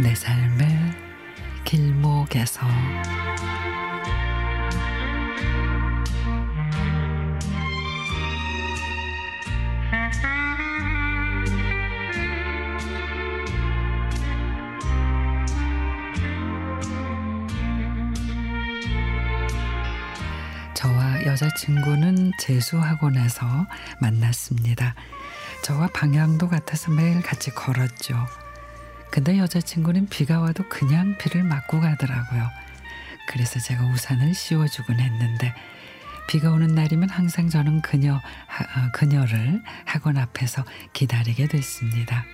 내 삶의 길목에서 저와 여자친구는 재수학원에서 만났습니다. 저와 방향도 같아서 매일 같이 걸었죠. 근데 여자친구는 비가 와도 그냥 비를 맞고 가더라고요. 그래서 제가 우산을 씌워주곤 했는데 비가 오는 날이면 항상 저는 그녀, 어, 그녀를 학원 앞에서 기다리게 됐습니다.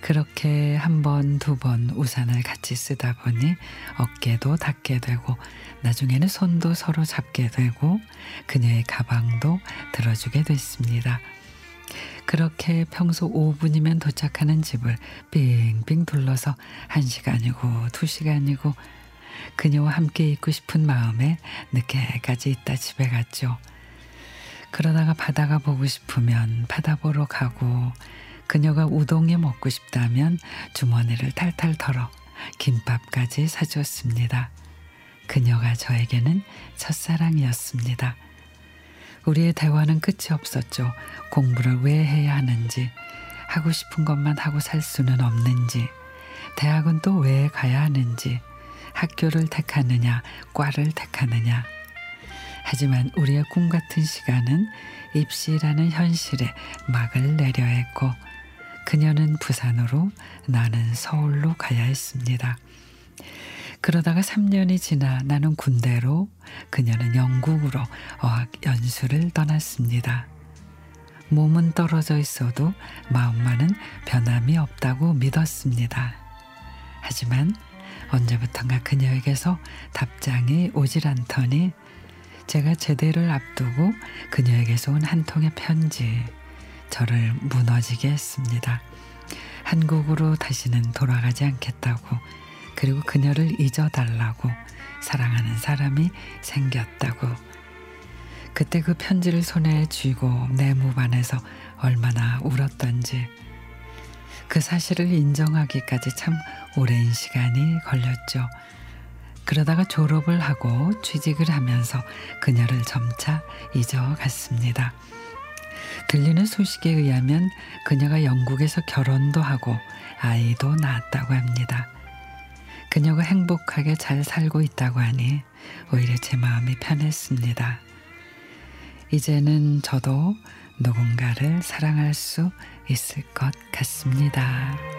그렇게 한 번, 두 번 우산을 같이 쓰다 보니 어깨도 닿게 되고 나중에는 손도 서로 잡게 되고 그녀의 가방도 들어주게 됐습니다. 그렇게 평소 5분이면 도착하는 집을 빙빙 둘러서 1시간이고 2시간이고 그녀와 함께 있고 싶은 마음에 늦게까지 있다 집에 갔죠. 그러다가 바다가 보고 싶으면 바다 보러 가고 그녀가 우동이 먹고 싶다면 주머니를 탈탈 털어 김밥까지 사주었습니다. 그녀가 저에게는 첫사랑이었습니다. 우리의 대화는 끝이 없었죠. 공부를 왜 해야 하는지, 하고 싶은 것만 하고 살 수는 없는지, 대학은 또 왜 가야 하는지, 학교를 택하느냐, 과를 택하느냐. 하지만 우리의 꿈 같은 시간은 입시라는 현실에 막을 내려 했고, 그녀는 부산으로, 나는 서울로 가야 했습니다. 그러다가 3년이 지나 나는 군대로 그녀는 영국으로 어학 연수를 떠났습니다. 몸은 떨어져 있어도 마음만은 변함이 없다고 믿었습니다. 하지만 언제부턴가 그녀에게서 답장이 오질 않더니 제가 제대를 앞두고 그녀에게서 온 한 통의 편지 저를 무너지게 했습니다. 한국으로 다시는 돌아가지 않겠다고 그리고 그녀를 잊어달라고 사랑하는 사람이 생겼다고 그때 그 편지를 손에 쥐고 내 무반에서 얼마나 울었던지 그 사실을 인정하기까지 참 오랜 시간이 걸렸죠. 그러다가 졸업을 하고 취직을 하면서 그녀를 점차 잊어갔습니다. 들리는 소식에 의하면 그녀가 영국에서 결혼도 하고 아이도 낳았다고 합니다. 그녀가 행복하게 잘 살고 있다고 하니 오히려 제 마음이 편했습니다. 이제는 저도 누군가를 사랑할 수 있을 것 같습니다.